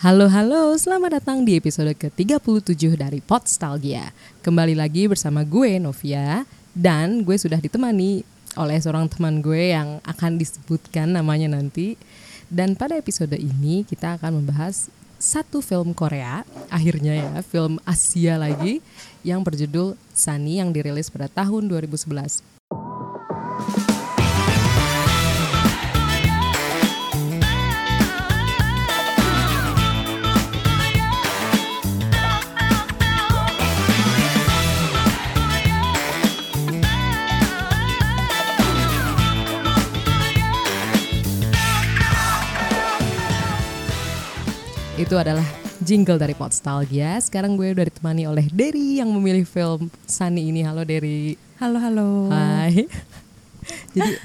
Halo halo, selamat datang di episode ke-37 dari Podstalgia. Kembali lagi bersama gue Novia dan gue sudah ditemani oleh seorang teman gue yang akan disebutkan namanya nanti. Dan pada episode ini kita akan membahas satu film Korea, akhirnya ya, film Asia lagi yang berjudul Sunny yang dirilis pada tahun 2011. Itu adalah jingle dari Podstalgia. Sekarang gue udah ditemani oleh Derry yang memilih film Sunny ini. Halo Derry. Halo halo. Hai. Jadi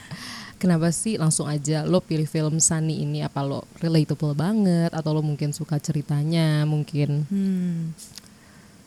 kenapa sih langsung aja lo pilih film Sunny ini? Apa lo relatable banget atau lo mungkin suka ceritanya mungkin? Hmm.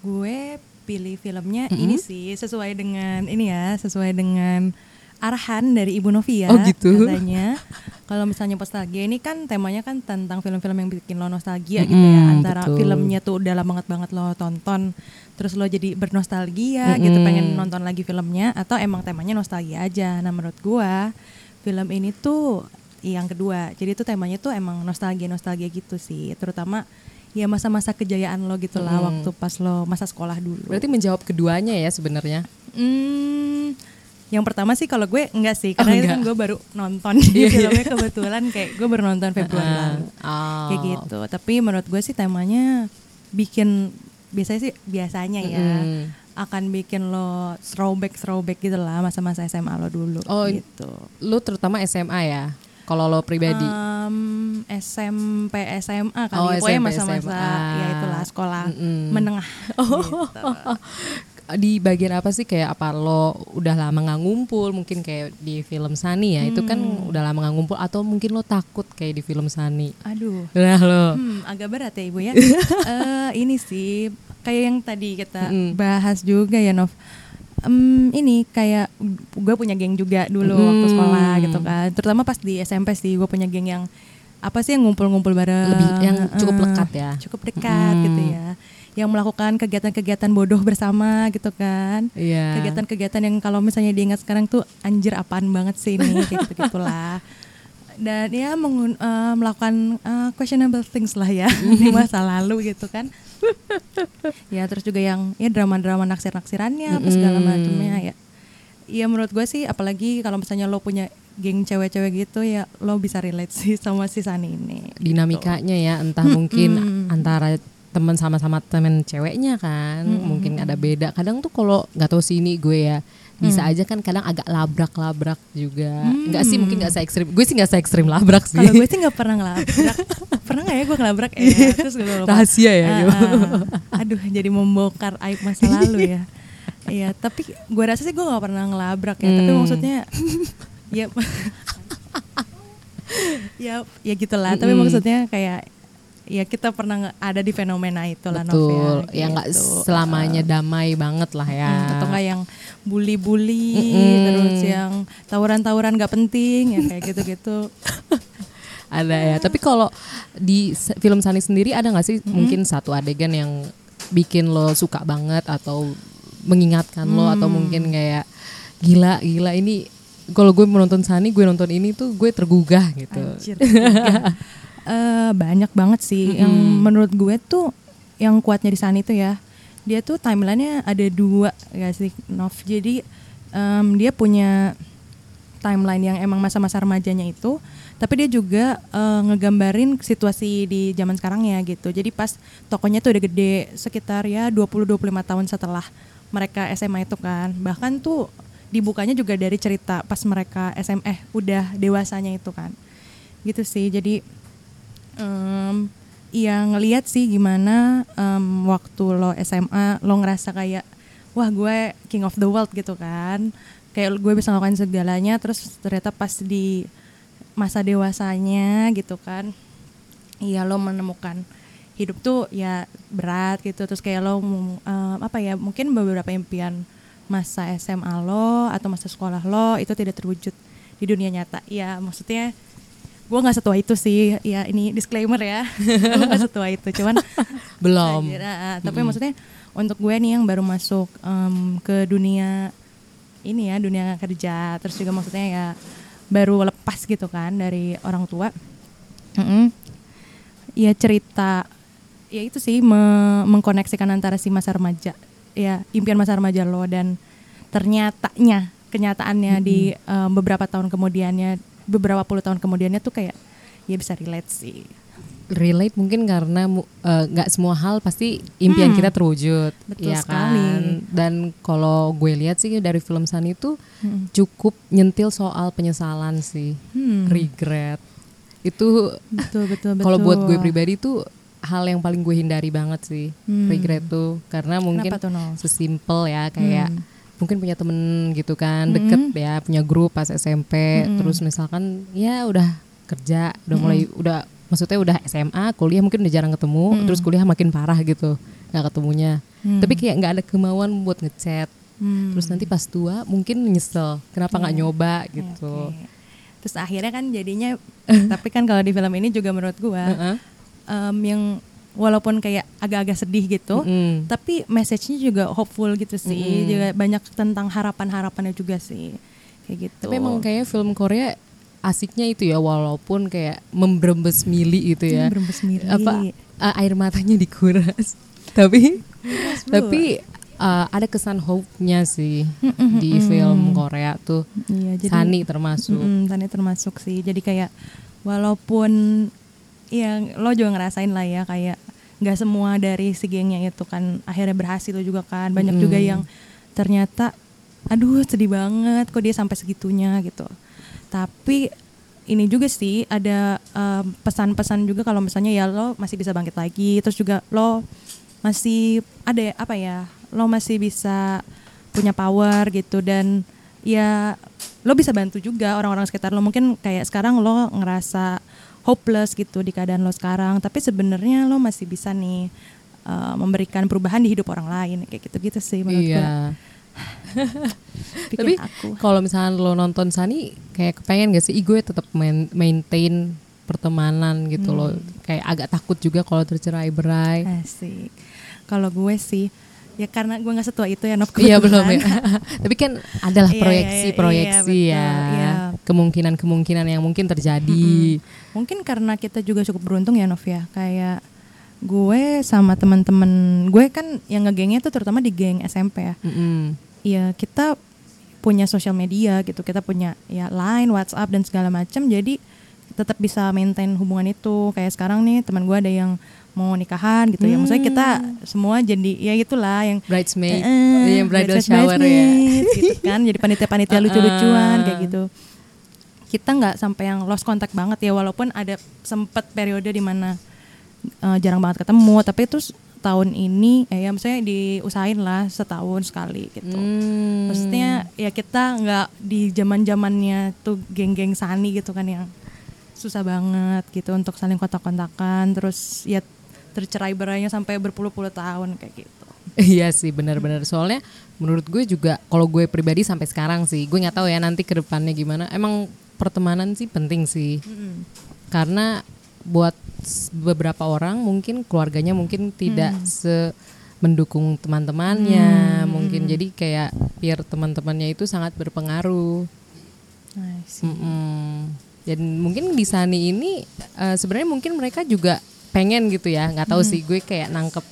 Gue pilih filmnya Mm -hmm. ini sih sesuai dengan ini ya, sesuai dengan arahan dari Ibu Novia Oh, gitu. katanya. Kalau misalnya nostalgia ini kan temanya kan tentang film-film yang bikin lo nostalgia gitu Mm-mm, ya. Antara betul. filmnya tuh udah lama banget banget lo tonton, terus lo jadi bernostalgia gitu Mm-mm. pengen nonton lagi filmnya atau emang temanya nostalgia aja. Nah, menurut gua film ini tuh yang kedua. Jadi tuh temanya tuh emang nostalgia-nostalgia gitu sih, terutama ya masa-masa kejayaan lo gitu lah Mm. waktu pas lo masa sekolah dulu. Berarti menjawab keduanya ya sebenarnya. Hmm, yang pertama sih kalau gue enggak sih Oh, karena itu enggak. kan gue baru nonton Iya, iya. filmnya kebetulan kayak gue baru nonton Februari Ah, lalu oh. kayak gitu. Tapi menurut gue sih temanya bikin biasanya sih biasanya ya Mm-mm. akan bikin lo throwback throwback gitu lah masa-masa SMA lo dulu Oh, gitu. Lo terutama SMA ya? Kalau lo pribadi? Um, SMP SMA kali Oh, ya. pokoknya masa-masa ya itulah sekolah Mm-mm. menengah. gitu. Di bagian apa sih kayak apa lo udah lama nggak ngumpul mungkin kayak di film Sani ya itu kan Hmm. udah lama nggak ngumpul atau mungkin lo takut kayak di film Sani Aduh. nah lo Hmm, agak berat ya ibu ya. Eh, ini sih kayak yang tadi kita Mm-mm. bahas juga ya Nov. Em, ini kayak gue punya geng juga dulu waktu Mm. sekolah gitu kan. Terutama pas di SMP sih gue punya geng yang apa sih yang ngumpul-ngumpul bareng. lebih yang cukup Eh, lekat ya Cukup dekat Mm. gitu ya. Yang melakukan kegiatan-kegiatan bodoh bersama gitu kan. iya Kegiatan-kegiatan yang kalau misalnya diingat sekarang tuh anjir apaan banget sih ini kayak gitu-gitulah. Dan ya mengun- eh, melakukan eh, questionable things lah ya di masa lalu gitu kan. ya terus juga yang ya drama-drama naksir-naksirannya apa segala macamnya ya. Ya menurut gue sih apalagi kalau misalnya lo punya geng cewek-cewek gitu ya lo bisa relate sih sama si Sani ini. dinamikanya ya entah mungkin antara teman sama-sama temen ceweknya kan Mm-mm. mungkin ada beda kadang tuh kalau nggak tahu sini gue ya bisa Hmm. aja kan kadang agak labrak-labrak juga Hmm. nggak sih mungkin nggak se ekstrim gue sih nggak se ekstrim labrak sih Kalau gue sih nggak pernah ngelabrak. pernah nggak ya gue ngelabrak ya? Terus gue lupa. rahasia ya ah. Aduh, jadi membongkar aib masa lalu ya. Iya, tapi gue rasa sih gue gak pernah ngelabrak ya. Tapi Hmm. maksudnya, ya, ya, ya gitulah. Tapi Mm-mm. maksudnya kayak, ya kita pernah ada di fenomena itu lah, Betul, ya nggak gitu. selamanya damai banget lah ya. Hmm, atau enggak yang bully-bully, Mm-mm. terus yang tawuran-tawuran gak penting, ya kayak gitu-gitu. Ada ya. Tapi kalau di film Sani sendiri ada nggak sih mungkin satu adegan yang bikin lo suka banget atau mengingatkan lo atau Hmm. mungkin kayak gila gila ini kalau gue menonton Sani gue nonton ini tuh gue tergugah gitu. Anjir. Eh, banyak banget sih yang menurut gue tuh yang kuatnya di sana itu ya. Dia tuh timelinenya ada dua ya sih Nov. Jadi em, dia punya timeline yang emang masa-masa remajanya itu, tapi dia juga eh, ngegambarin situasi di zaman sekarang ya gitu. Jadi pas tokonya tuh udah gede sekitar ya 20-25 tahun setelah mereka SMA itu kan. Bahkan tuh dibukanya juga dari cerita pas mereka SM eh udah dewasanya itu kan. Gitu sih. Jadi em ya ngelihat sih gimana em, waktu lo SMA lo ngerasa kayak wah gue king of the world gitu kan. Kayak gue bisa ngelakuin segalanya terus ternyata pas di masa dewasanya gitu kan iya lo menemukan hidup tuh ya berat gitu. Terus kayak lo em, apa ya mungkin beberapa impian masa SMA lo atau masa sekolah lo itu tidak terwujud di dunia nyata. Ya maksudnya gue nggak setua itu sih ya ini disclaimer ya gue nggak setua itu cuman Belum. Ah, ah. tapi maksudnya untuk gue nih yang baru masuk em, ke dunia ini ya dunia kerja terus juga maksudnya ya baru lepas gitu kan dari orang tua Mm-mm. ya cerita ya itu sih me- mengkoneksikan antara si masa remaja ya impian masa remaja lo dan ternyatanya kenyataannya di em, beberapa tahun kemudiannya beberapa puluh tahun kemudiannya tuh kayak ya bisa relate sih relate mungkin karena eh, nggak semua hal pasti impian Hmm. kita terwujud, Betul ya sekali. kan? Dan kalau gue lihat sih dari film Sun itu Mm. cukup nyentil soal penyesalan sih, Hmm. regret. Itu betul betul betul kalau buat gue pribadi tuh hal yang paling gue hindari banget sih, Hmm. regret tuh karena mungkin tuh, Nol? sesimpel ya kayak Hmm. Mungkin punya temen gitu kan deket Mm-mm. ya punya grup pas SMP Mm-mm. terus misalkan ya udah kerja udah mulai udah maksudnya udah SMA kuliah mungkin udah jarang ketemu Mm-mm. terus kuliah makin parah gitu nggak ketemunya Hmm. tapi kayak nggak ada kemauan buat ngechat Hmm. terus nanti pas tua mungkin nyesel kenapa nggak Iya. nyoba gitu Oke. Terus akhirnya kan jadinya, tapi kan kalau di film ini juga menurut gua Heeh. em, yang walaupun kayak agak-agak sedih gitu, Mm-mm. tapi message-nya juga hopeful gitu sih, Mm-mm. juga banyak tentang harapan-harapannya juga sih, kayak gitu. tapi emang kayaknya film Korea asiknya itu ya walaupun kayak membrembes mili itu ya Hmm, berembes miri. apa uh, air matanya dikuras tapi tapi uh, ada kesan hope-nya sih Mm-mm, di mm-mm. film Korea tuh Iya, jadi Sani termasuk Mm-mm, Sani termasuk sih. Jadi kayak walaupun ya lo juga ngerasain lah ya kayak nggak semua dari si gengnya itu kan akhirnya berhasil juga kan. Banyak Mm. juga yang ternyata aduh sedih banget kok dia sampai segitunya gitu. Tapi ini juga sih ada em, pesan-pesan juga kalau misalnya ya lo masih bisa bangkit lagi terus juga lo masih ada apa ya lo masih bisa punya power gitu dan ya lo bisa bantu juga orang-orang sekitar lo mungkin kayak sekarang lo ngerasa hopeless gitu di keadaan lo sekarang. Tapi sebenarnya lo masih bisa nih uh, memberikan perubahan di hidup orang lain. Kayak gitu-gitu sih menurut gue iya bikin tapi kalau misalnya lo nonton Sani kayak kepengen gak sih? Ih, gue tetap main- maintain pertemanan gitu loh. Hmm. kayak agak takut juga kalau tercerai berai asik. Kalau gue sih ya karena gue nggak setua itu ya Nov Iya belum ya. Tapi kan adalah Iya, iya, proyeksi-proyeksi iya, ya. iya. Kemungkinan-kemungkinan yang mungkin terjadi. Mungkin karena kita juga cukup beruntung ya Nov ya. Kayak gue sama teman-teman gue kan yang ngegengnya tuh terutama di geng SMP ya. Mm-mm. Ya kita punya sosial media gitu. Kita punya ya Line, WhatsApp dan segala macam. Jadi tetap bisa maintain hubungan itu. Kayak sekarang nih teman gue ada yang mau nikahan gitu ya. Maksudnya kita semua jadi ya itulah yang Bridesmaid, Eh, yang bridal bridesmaid, shower ya. gitu kan jadi panitia-panitia lucu-lucuan Uh-uh. kayak gitu kita nggak sampai yang lost contact banget ya walaupun ada sempet periode di mana eh, jarang banget ketemu tapi terus tahun ini eh ya misalnya diusahain lah setahun sekali gitu Hmm. maksudnya ya kita nggak di zaman zamannya tuh geng-geng sani gitu kan yang susah banget gitu untuk saling kontak-kontakan terus ya tercerai berainya sampai berpuluh-puluh tahun kayak gitu. Iya sih benar-benar. Soalnya menurut gue juga kalau gue pribadi sampai sekarang sih gue nggak tahu ya nanti ke depannya gimana. Emang pertemanan sih penting sih. Karena buat beberapa orang mungkin keluarganya mungkin tidak se mendukung teman-temannya. Mungkin jadi kayak biar teman-temannya itu sangat berpengaruh. Mm-mm. Dan mungkin di Sani ini eh, sebenarnya mungkin mereka juga pengen gitu ya, nggak tahu sih gue kayak nangkep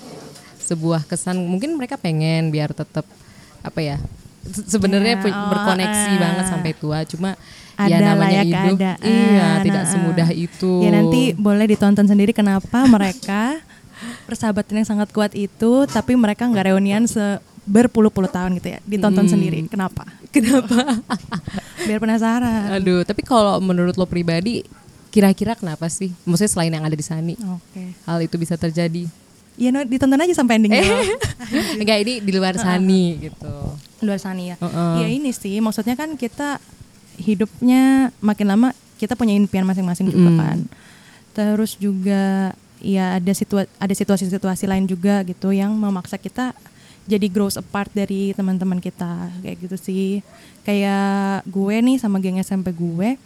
sebuah kesan. Mungkin mereka pengen biar tetap apa ya? se- Sebenarnya Ya, pu- oh, berkoneksi eh. banget sampai tua. Cuma ya Ada lah namanya ya hidup, keadaan, iya tidak nah, semudah itu. Ya nanti boleh ditonton sendiri kenapa mereka persahabatan yang sangat kuat itu, tapi mereka nggak reunian se berpuluh-puluh tahun gitu ya. Ditonton Hmm. sendiri. Kenapa? Kenapa? Biar penasaran. Aduh, tapi kalau menurut lo pribadi, kira-kira kenapa sih? Maksudnya selain yang ada di Sani, Oke. hal itu bisa terjadi? Ya no, ditonton aja sampai endingnya. Enggak, ini di luar Sani gitu. Luar sana ya. Heeh. Ya ini sih, maksudnya kan kita hidupnya makin lama kita punya impian masing-masing juga Mm-mm. kan. Terus juga ya ada situa ada situasi-situasi lain juga gitu yang memaksa kita jadi grows apart dari teman-teman kita kayak gitu sih. Kayak gue nih sama geng SMP gue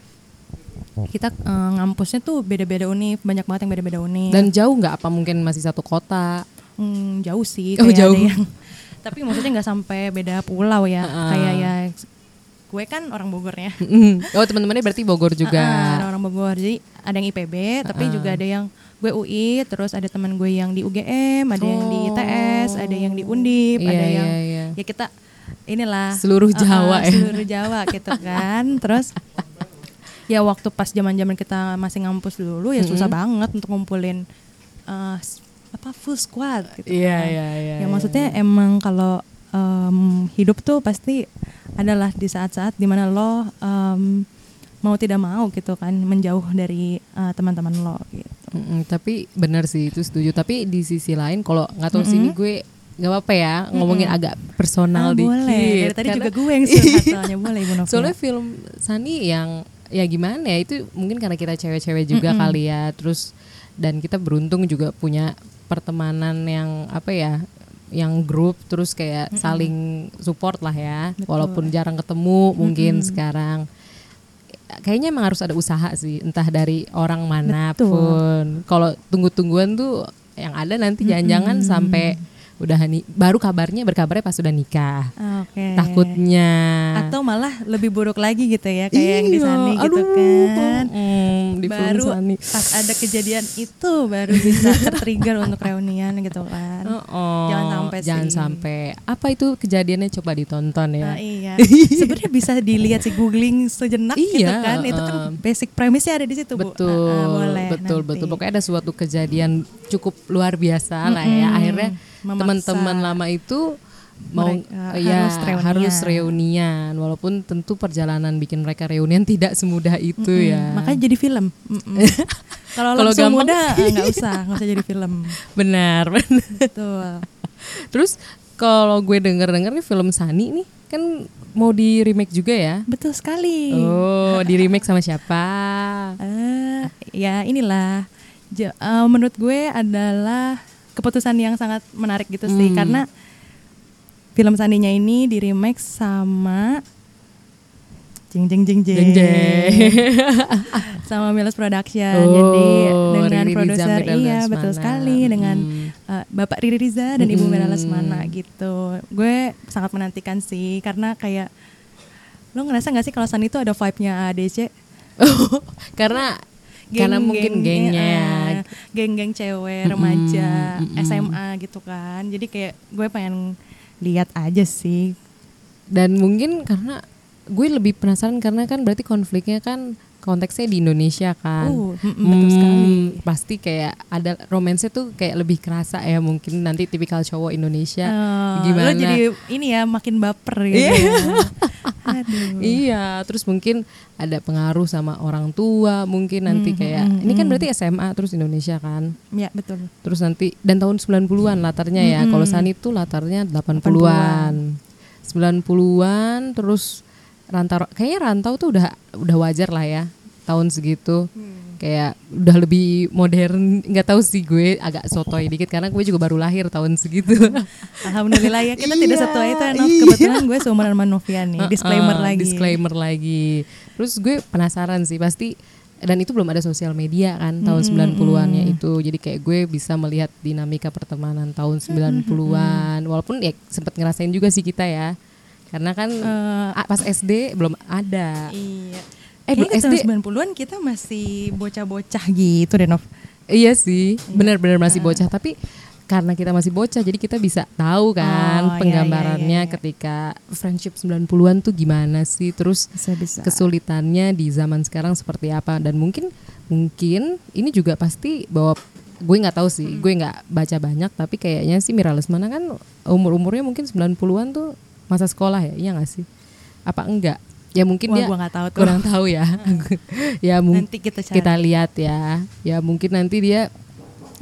kita eh, ngampusnya tuh beda-beda univ, banyak banget yang beda-beda univ. Dan jauh nggak apa mungkin masih satu kota? Hmm, jauh sih Oh, kayak jauh. ada yang tapi maksudnya nggak sampai beda pulau ya Heeh. kayak ya gue kan orang Bogor ya oh teman-temannya berarti Bogor juga. Ada orang Bogor jadi ada yang IPB tapi juga ada yang gue UI terus ada teman gue yang di UGM ada yang di ITS ada yang di Undip Iya, ada iya, yang iya. ya kita inilah Seluruh Jawa ya. seluruh Jawa gitu kan terus ya waktu pas zaman-zaman kita masih ngampus dulu ya susah banget untuk ngumpulin s- apa full squad gitu Iya kan. iya iya. ya maksudnya emang kalau em, hidup tuh pasti adalah di saat-saat di mana lo em, mau tidak mau gitu kan menjauh dari eh, teman-teman lo gitu. Mm-mm, tapi benar sih itu setuju. Tapi di sisi lain kalau nggak tahu sini gue nggak apa-apa ya ngomongin agak personal Ah, dikit. boleh. Dari tadi Karena- juga gue yang curhat soalnya boleh Ibu Novia. Soalnya film Sani yang ya gimana ya? Itu mungkin karena kita cewek-cewek juga kali ya. Terus dan kita beruntung juga punya pertemanan yang apa ya yang grup terus kayak saling support lah ya. Walaupun jarang ketemu mungkin sekarang. Kayaknya emang harus ada usaha sih entah dari orang mana pun kalau tunggu-tungguan tuh yang ada nanti jangan-jangan sampai udah ni baru kabarnya berkabarnya pas sudah nikah. Oke. takutnya Atau malah lebih buruk lagi gitu ya kayak yang di Iya, Sani gitu aduh, kan. mm, di baru Sani. pas ada kejadian itu baru bisa tertrigger untuk reunian gitu kan. Oh, Jangan sampai jangan sih. sampai apa itu kejadiannya coba ditonton ya Nah, iya. Sebenarnya bisa dilihat sih googling sejenak gitu Iya, kan. Itu kan uh-uh. basic premisnya ada di situ, Bu. betul Ah, ah, boleh. betul nanti. betul pokoknya ada suatu kejadian cukup luar biasa lah ya akhirnya teman-teman lama itu mau Mereka ya harus reunian. harus reunian walaupun tentu perjalanan bikin mereka reunian tidak semudah itu Mm-mm. ya Makanya jadi film. Kalau Kalau langsung gampang muda nggak usah, nggak usah jadi film. benar benar Betul. terus kalau gue denger denger nih film Sani nih kan mau di remake juga ya Betul sekali. Oh, di remake sama siapa? Eh, ya inilah Ja- eh, menurut gue adalah keputusan yang sangat menarik gitu sih Hmm. karena film Sandinya ini di remake sama jeng jeng jeng jeng, Jeng jeng. sama Miles Production Oh, jadi dengan produser iya betul sekali dengan Hmm. eh, Bapak Riri Riza dan Ibu Mira Hmm. Lesmana gitu gue sangat menantikan sih karena kayak lo ngerasa nggak sih kalau Sandi itu ada vibe-nya ADC karena karena mungkin gengnya. eh, geng-geng cewek remaja mm-mm. SMA gitu kan jadi kayak gue pengen lihat aja sih Dan mungkin karena gue lebih penasaran karena kan berarti konfliknya kan konteksnya di Indonesia kan. Uh, mm-mm, betul sekali. Hmm, Pasti kayak ada romansnya tuh kayak lebih kerasa ya mungkin nanti tipikal cowok Indonesia Eh, gimana? lo jadi ini ya makin baper gitu Iya. Aduh. Iya, terus mungkin ada pengaruh sama orang tua, mungkin nanti Hmm, kayak hmm, ini kan hmm. berarti SMA terus Indonesia kan. ya betul Terus nanti dan tahun 90-an latarnya ya. Mm-mm. Kalau Sani tuh latarnya 80-an. 90-an terus rantau kayaknya rantau tuh udah udah wajar lah ya tahun segitu. Kayak udah lebih modern, nggak tahu sih gue agak sotoy dikit karena gue juga baru lahir tahun segitu. alhamdulillah ya kita tidak Iya, satu itu ya Nov. iya. kebetulan gue seumuran sama Novian nih disclaimer Uh-uh, lagi Disclaimer lagi. Terus gue penasaran sih pasti dan itu belum ada sosial media kan tahun 90-annya itu. Jadi kayak gue bisa melihat dinamika pertemanan tahun 90-an. Walaupun ya sempet ngerasain juga sih kita ya. Karena kan ah, pas SD belum ada. iya Eh, Kayaknya SD tahun 90-an kita masih bocah-bocah gitu deh Nov Iya sih, benar-benar masih bocah. Tapi karena kita masih bocah, jadi kita bisa tahu kan Oh, iya, penggambarannya iya, iya, iya. ketika friendship 90-an tuh gimana sih, terus bisa-bisa kesulitannya di zaman sekarang seperti apa dan mungkin mungkin ini juga pasti bahwa gue nggak tahu sih, gue nggak baca banyak tapi kayaknya sih Mira Lesmana kan umur-umurnya mungkin 90-an tuh masa sekolah ya, iya nggak sih? Apa enggak? Ya mungkin Wah, dia gua tahu tuh. kurang tahu ya. ya mungkin Nanti kita cari. kita lihat ya. Ya mungkin nanti dia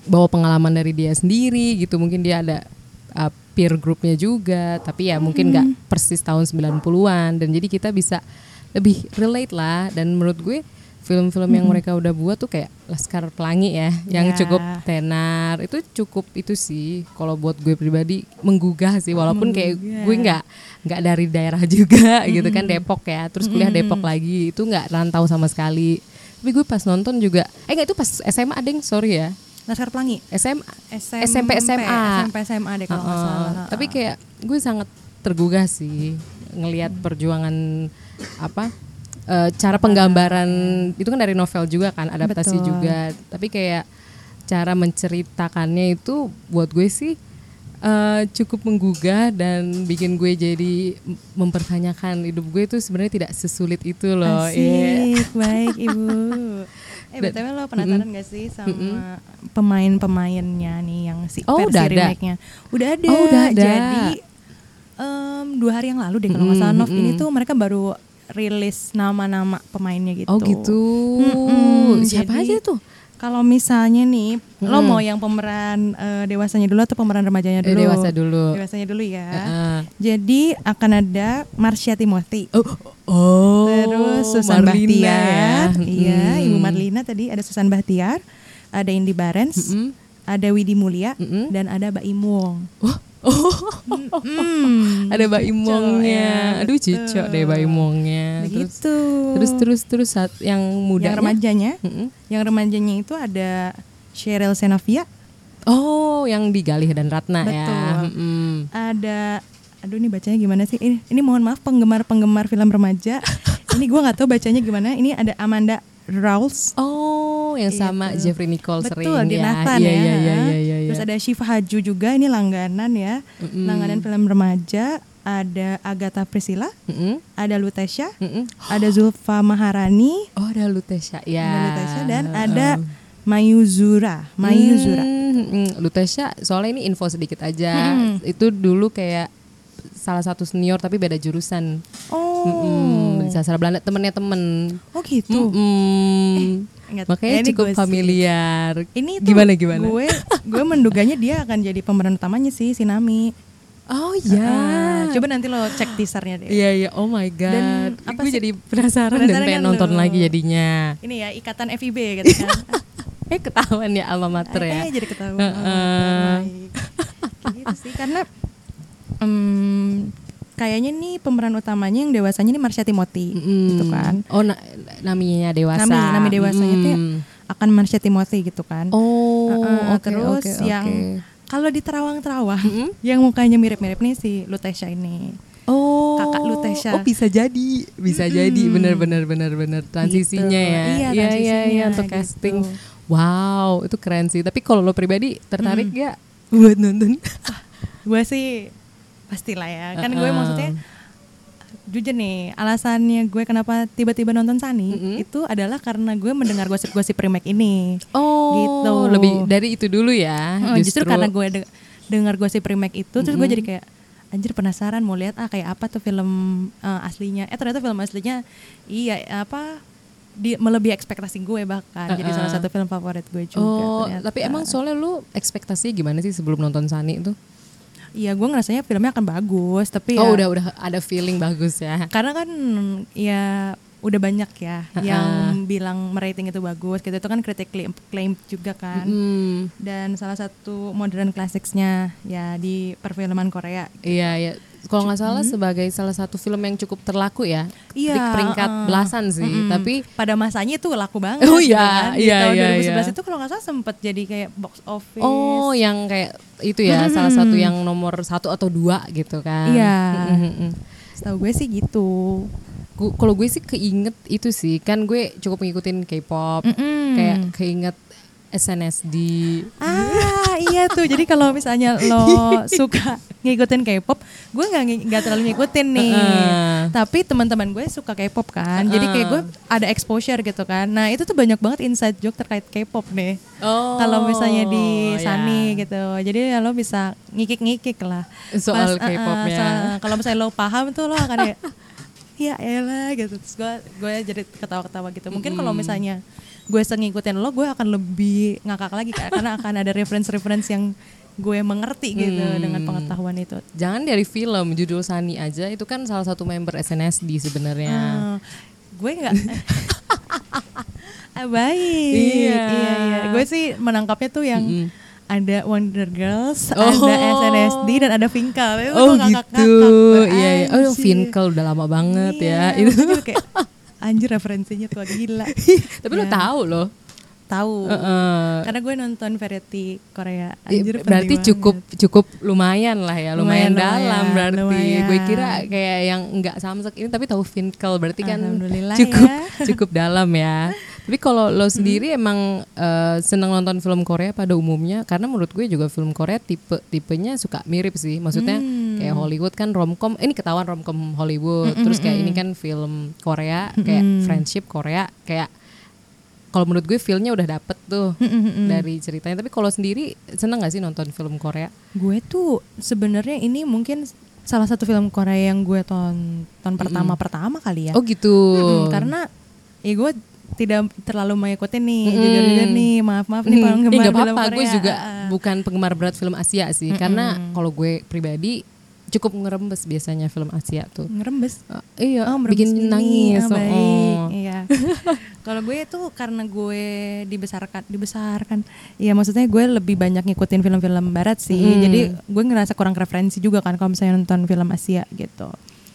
bawa pengalaman dari dia sendiri gitu. Mungkin dia ada uh, peer groupnya juga. Tapi ya mungkin nggak persis tahun 90-an. Dan jadi kita bisa lebih relate lah. Dan menurut gue film-film yang mereka udah buat tuh kayak Laskar Pelangi ya, yang Ya. cukup tenar. Itu cukup itu sih. Kalau buat gue pribadi menggugah sih. Walaupun kayak gue nggak nggak dari daerah juga gitu kan Depok ya. Terus kuliah Depok lagi. Itu nggak rantau sama sekali Tapi gue pas nonton juga, eh nggak itu pas SMA deng, sorry ya. Laskar Pelangi. SMA, SMP, SMP, SMA. SMP SMA deh kalau nggak Heeh. salah. Tapi kayak gue sangat tergugah sih ngelihat perjuangan apa eh, cara penggambaran itu kan dari novel juga kan adaptasi Betul. juga. Tapi kayak cara menceritakannya itu buat gue sih eh, cukup menggugah dan bikin gue jadi mempertanyakan hidup gue itu sebenarnya tidak sesulit itu loh. Iya. Asik, baik ibu. Eh btw lo penasaran gak sih sama pemain-pemainnya nih yang si Oh, versi udah remake-nya? Udah ada. Oh, udah ada. Jadi em, dua hari yang lalu deh kalau nggak salah Mm-mm, Nov ini mm-mm. tuh mereka baru rilis nama-nama pemainnya gitu. Oh gitu. Mm-mm, Siapa jadi- aja tuh? Kalau misalnya nih, lo Mm-mm. mau yang pemeran eh, dewasanya dulu atau pemeran remajanya Eh, dulu? dewasa dulu. Dewasanya dulu ya. Heeh. Jadi akan ada Marsha Timothy. Oh, oh, Terus Susan Marlina Bahtiar, ya. iya Mm. Ibu Marlina tadi ada Susan Bahtiar, ada Indi Barens, Mm-mm. ada Widi Mulia, Mm-mm. dan ada Mbak Imung. Oh, oh. Mm, ada Mbak cocok Imongnya. ya, Aduh, cicok deh Mbak Imongnya. Terus, Begitu. terus terus terus saat yang muda. yang remajanya, Mm-mm. yang remajanya itu ada Cheryl Senavia, Oh, yang di Galih dan Ratna ya. Betul. Mm-mm. ada aduh ini bacanya gimana sih? Ini, ini mohon maaf penggemar-penggemar film remaja. ini gua nggak tahu bacanya gimana. Ini ada Amanda Rawls. Oh, yang sama Itu. Jeffrey Nicole Betul, sering di ya. Nathan Iya, ya. iya, iya, iya, iya, Terus iya. ada Shiva Haju juga, ini langganan ya. Mm-mm. Langganan film remaja. Ada Agatha Priscilla, Mm-mm. ada Lutesha, Mm-mm. ada Zulfa Maharani, Oh, ada Lutesha ya. ada Lutesha dan ada Mayuzura, Mayuzura. Hmm, hmm. Lutesha soalnya ini info sedikit aja. Hmm. Itu dulu kayak salah satu senior tapi beda jurusan. Oh, Mm-mm. Di sastra Belanda temennya temen. oh gitu. Mm-mm. Enggak, Makanya eh, ini cukup sih. familiar. Ini tuh gimana gimana? Gue gue menduganya dia akan jadi pemeran utamanya sih si Nami. Oh iya. Ah, coba nanti lo cek teasernya deh. Iya iya. Oh my god. Dan apa gue sih? jadi penasaran, dan Penasaran pengen kan nonton lo? lagi jadinya. Ini ya ikatan FIB gitu kan. Eh ketahuan ya alma mater ya. Eh, jadi ketahuan. Baik. Kayak gitu sih karena em, kayaknya nih pemeran utamanya yang dewasanya ini Marsha Timothy Mm-mm. gitu kan. Oh na- namanya dewasa. Nami nami dewasanya tuh ya Mm. akan Marsha Timothy gitu kan. Oh, Heeh, oke, terus oke, yang oke. kalau di terawang-terawang Mm-mm. yang mukanya mirip-mirip nih si Lutesha ini. Oh, Kakak Lutesha. Oh bisa jadi, bisa jadi, bener-bener bener-bener transisinya Gitu. ya. Iya, iya, iya, transisinya untuk gitu. casting. Wow, itu keren sih. Tapi kalau lo pribadi tertarik Mm. gak buat nonton? Gue sih pastilah ya. Kan gue Heeh. maksudnya jujur nih alasannya gue kenapa tiba-tiba nonton Sani Mm-mm. itu adalah karena gue mendengar gosip-gosip remake ini. Oh, Gitu. Lebih dari itu dulu ya. Oh, justru. karena gue de- dengar gosip remake itu terus gue jadi kayak anjir penasaran mau lihat ah kayak apa tuh film eh, aslinya. Eh ternyata film aslinya iya apa di melebihi ekspektasi gue bahkan jadi salah satu film favorit gue juga. Oh, ternyata. tapi emang soalnya lu ekspektasinya gimana sih sebelum nonton Sani itu? Iya gue ngerasanya filmnya akan bagus tapi Oh, ya udah udah ada feeling bagus ya. karena kan ya udah banyak ya Ha-ha. yang bilang merating itu bagus gitu itu kan critically acclaimed juga kan Mm, dan salah satu modern classicsnya ya di perfilman Korea iya, iya. Kalau nggak salah sebagai salah satu film yang cukup terlaku ya. Iya, Di peringkat uh-uh. belasan sih, Mm-mm. tapi pada masanya itu laku banget Oh gitu iya, kan. di iya, tahun iya, 2011 iya. itu kalau nggak salah sempat jadi kayak box office Oh, yang kayak itu ya, salah satu yang nomor satu atau dua gitu kan? Iya. Mm-mm-mm. setahu gue sih gitu Kalau gue sih keinget itu sih, kan gue cukup ngikutin K-pop, Mm-mm. kayak keinget SNSD. Ah iya tuh jadi kalau misalnya lo suka ngikutin K-pop, gue nggak nggak terlalu ngikutin nih. Heeh. Tapi teman-teman gue suka K-pop kan, jadi kayak gue ada exposure gitu kan. Nah itu tuh banyak banget inside joke terkait K-pop nih. Oh, Kalau misalnya di ya. Sani gitu, jadi ya lo bisa ngikik-ngikik lah. Soal K-pop-nya. soal- Kalau misalnya lo paham tuh lo akan kayak ya elah gitu. Terus gue gue jadi ketawa-ketawa gitu. Mungkin kalau misalnya gue ngikutin lo, gue akan lebih ngakak lagi karena akan ada reference-reference yang gue mengerti gitu Hmm. dengan pengetahuan itu. Jangan dari film, judul Sani aja itu kan salah satu member SNSD sebenarnya. Eh, gue nggak ah, baik Iya. iya iya gue sih menangkapnya tuh yang Mm-mm. ada Wonder Girls Oh. ada SNSD dan ada Finkel itu Oh gitu, iya iya. Oh. Finkel udah lama banget Iya, ya. Itu juga kayak anjir referensinya tuh gila. Tapi lo Ya. tahu loh. Tahu. Heeh. Karena gue nonton variety Korea. Anjir berarti cukup banget. cukup lumayan lah ya, lumayan, Lumayan, dalam lumayan, berarti. lumayan. Gue kira kayak yang enggak samsek ini tapi tahu Finkel berarti kan cukup ya. cukup dalam ya. Tapi kalau lo sendiri emang eh, seneng nonton film Korea pada umumnya karena menurut gue juga film Korea tipe tipenya suka mirip sih. Maksudnya Hmm. Kayak Hollywood kan romcom, ini ketahuan romcom Hollywood. Terus kayak ini kan film Korea kayak friendship Korea kayak kalau menurut gue feelnya udah dapet tuh dari ceritanya. Tapi kalau sendiri seneng gak sih nonton film Korea? Gue tuh sebenarnya ini mungkin salah satu film Korea yang gue tonton pertama-pertama kali ya. Oh gitu. Mm-mm, karena ya gue tidak terlalu mengikuti nih, jujur-jujur nih, maaf-maaf nih Hmm, penggemar eh, film apa-apa, Korea. gue juga bukan penggemar berat film Asia sih, karena kalau gue pribadi cukup ngerembes biasanya film Asia tuh. ngerembes. Eh, iya, Oh, merembes bikin ini, nangis. oh, baik. oh. Iya. Kalau gue tuh karena gue dibesarkan, dibesarkan. Iya, maksudnya gue lebih banyak ngikutin film-film barat sih. Hmm. Jadi gue ngerasa kurang referensi juga kan kalau misalnya nonton film Asia gitu.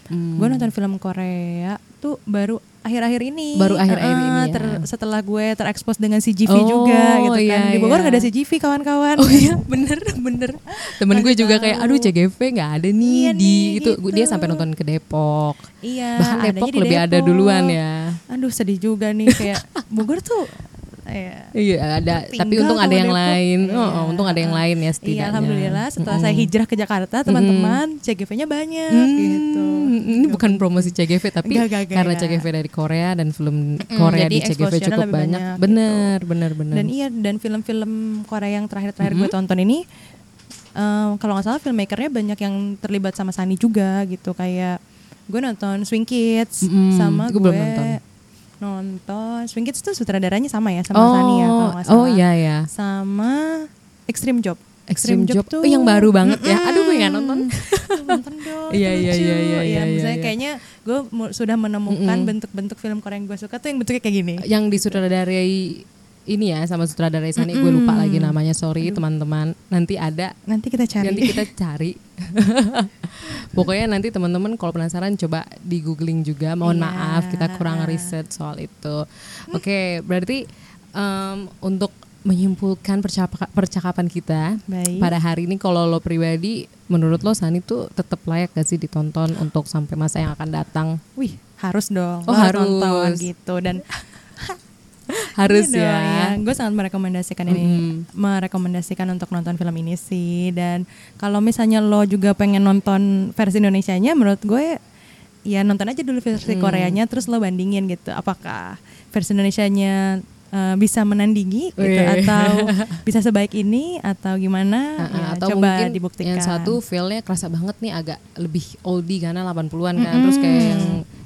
Hmm. Gue nonton film Korea tuh baru akhir-akhir ini. Baru akhir-akhir Eh, ini ya. ter- setelah gue terekspos dengan CGV Oh, juga gitu kan. iya, Di Bogor iya. gak ada CGV kawan-kawan. Oh iya bener bener Temen gue juga tahu. kayak Aduh CGV gak ada nih Iya di nih, itu gitu. Dia sampai nonton ke Depok Iya. Bahkan Depok lebih ada Depok. duluan ya Aduh sedih juga nih kayak Bogor tuh. Iya. Iya ada Tapi Tinggal untung ada yang Depok. lain oh, Iya. oh, Untung ada yang lain ya setidaknya Iya alhamdulillah setelah Mm-mm. saya hijrah ke Jakarta teman-teman CGV-nya banyak Hmm, gitu. Ini bukan promosi CGV tapi Enggak, enggak, enggak, karena enggak. CGV dari Korea dan film Korea di CGV cukup banyak. banyak, Bener, bener, bener. Dan iya dan film-film Korea yang terakhir-terakhir gue tonton ini eh, kalau nggak salah filmmakernya banyak yang terlibat sama Sani juga gitu kayak gue nonton Swing Kids Mm-mm, sama gue gue, belum nonton. Nonton Swing Kids tuh sutradaranya sama ya sama Sani ya kalau nggak oh salah. iya ya. sama Extreme Job. Extreme Job, oh, yang baru banget ya. Aduh, gue nggak nonton. nonton dong. Iya, iya, lucu. iya, iya, iya, misalnya iya. kayaknya gue sudah menemukan bentuk-bentuk film Korea yang gue suka tuh yang bentuknya kayak gini. Yang disutradarai ini ya sama sutradara Sani gue lupa lagi namanya. Sorry teman-teman. Nanti ada. Nanti kita cari. nanti kita cari. Pokoknya nanti teman-teman kalau penasaran coba di googling juga. Mohon Iya. maaf kita kurang riset soal itu. Oke berarti em, untuk menyimpulkan percakapan kita Baik. pada hari ini kalau lo pribadi menurut lo Sani tuh tetap layak gak sih ditonton untuk sampai masa yang akan datang? Wih, harus dong. Oh, harus. nonton gitu. Dan harus dong, ya Gue sangat merekomendasikan ini, Mm-mm. merekomendasikan untuk nonton film ini sih. Dan kalau misalnya lo juga pengen nonton versi Indonesianya, menurut gue ya nonton aja dulu versi Hmm. Koreanya, terus lo bandingin gitu. Apakah versi Indonesianya eh, bisa menandingi gitu, atau bisa sebaik ini atau gimana? Uh-uh, Ya, atau coba mungkin dibuktikan. yang satu feel-nya kerasa banget nih agak lebih oldie karena 80-an kan terus kayak yang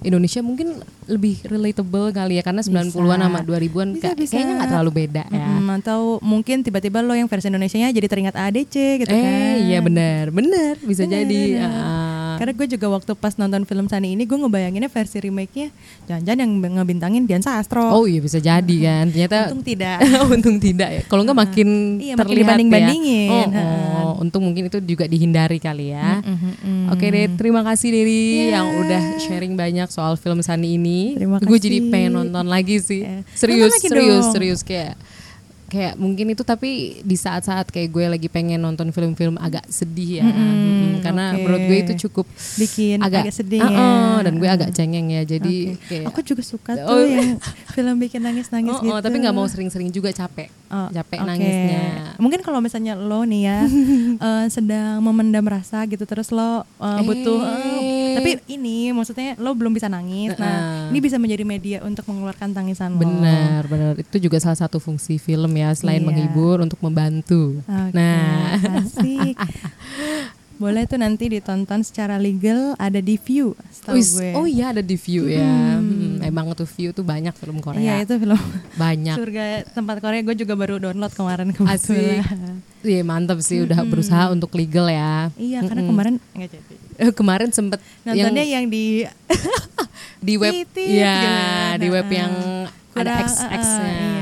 Indonesia mungkin lebih relatable kali ya karena 90-an sama 2000-an Bisa, bisa. kayaknya nggak terlalu beda ya. Mm, atau mungkin tiba-tiba lo yang versi Indonesianya jadi teringat ADC gitu eh kan. iya benar, benar bisa Benar, jadi. Ah. Karena gue juga waktu pas nonton film Sani ini gue ngebayanginnya versi remake-nya jangan-jangan yang ngebintangin Dian Sastro. Oh iya bisa jadi kan. Ternyata Untung tidak. untung tidak ya. Kalau nggak makin Iya, makin terlihat dibanding-bandingin. ya. Oh, oh, untung mungkin itu juga dihindari kali ya. Mm-mm. Oke deh, terima kasih Diri Ya. yang udah sharing banyak soal film Sani ini. Terima Gue jadi kasih. pengen nonton lagi sih. Ya. Serius, lagi serius, dong. serius kayak kayak mungkin itu tapi di saat-saat kayak gue lagi pengen nonton film-film agak sedih ya. Mm-mm, Mm-mm, karena oke. menurut gue itu cukup bikin agak, sedih Uh-uh, ya. dan gue agak cengeng ya. Jadi Oke. kayak Aku juga suka tuh Oh. yang film bikin nangis-nangis Oh, gitu. oh, tapi nggak mau sering-sering juga capek. Oh, capek oke. nangisnya. Mungkin kalau misalnya lo nih ya eh, sedang memendam rasa gitu terus lo eh, butuh Eh. tapi ini maksudnya lo belum bisa nangis. Nah, Heeh. ini bisa menjadi media untuk mengeluarkan tangisan lo. Benar, benar. Itu juga salah satu fungsi film ya selain Iya. menghibur untuk membantu. Oke, Nah, asik. Boleh tuh nanti ditonton secara legal ada di View, setahu gue. oh iya ada di View ya. Hmm, emang tuh View tuh banyak film Korea. Iya itu film Banyak. surga tempat Korea gue juga baru download kemarin kebetulan. Iya mantap sih udah berusaha untuk legal ya. Iya karena kemarin nggak jadi. Eh, kemarin sempet Nontonnya yang yang, di di web ya gitu kan. di web yang ada XX-nya. uh, iya.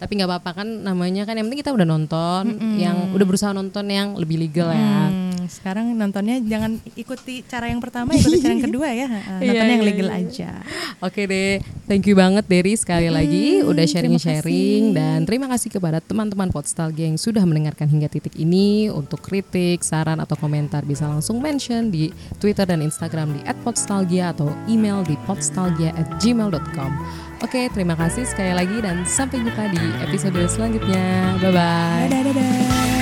Tapi nggak apa-apa kan namanya kan yang penting kita udah nonton Mm-mm. yang udah berusaha nonton yang lebih legal ya. Hmm, sekarang nontonnya jangan ikuti cara yang pertama, ikuti cara yang kedua ya. Iya, Nontonnya yang iya, legal iya. aja. Oke deh, thank you banget Derry sekali lagi udah sharing-sharing dan terima kasih kepada teman-teman Podstalgia yang sudah mendengarkan hingga titik ini. Untuk kritik, saran atau komentar bisa langsung mention di Twitter dan Instagram di @podstalgia atau email di podstalgia@gmail.com. Oke, terima kasih sekali lagi dan sampai jumpa di episode selanjutnya. Bye bye. Dadah dadah.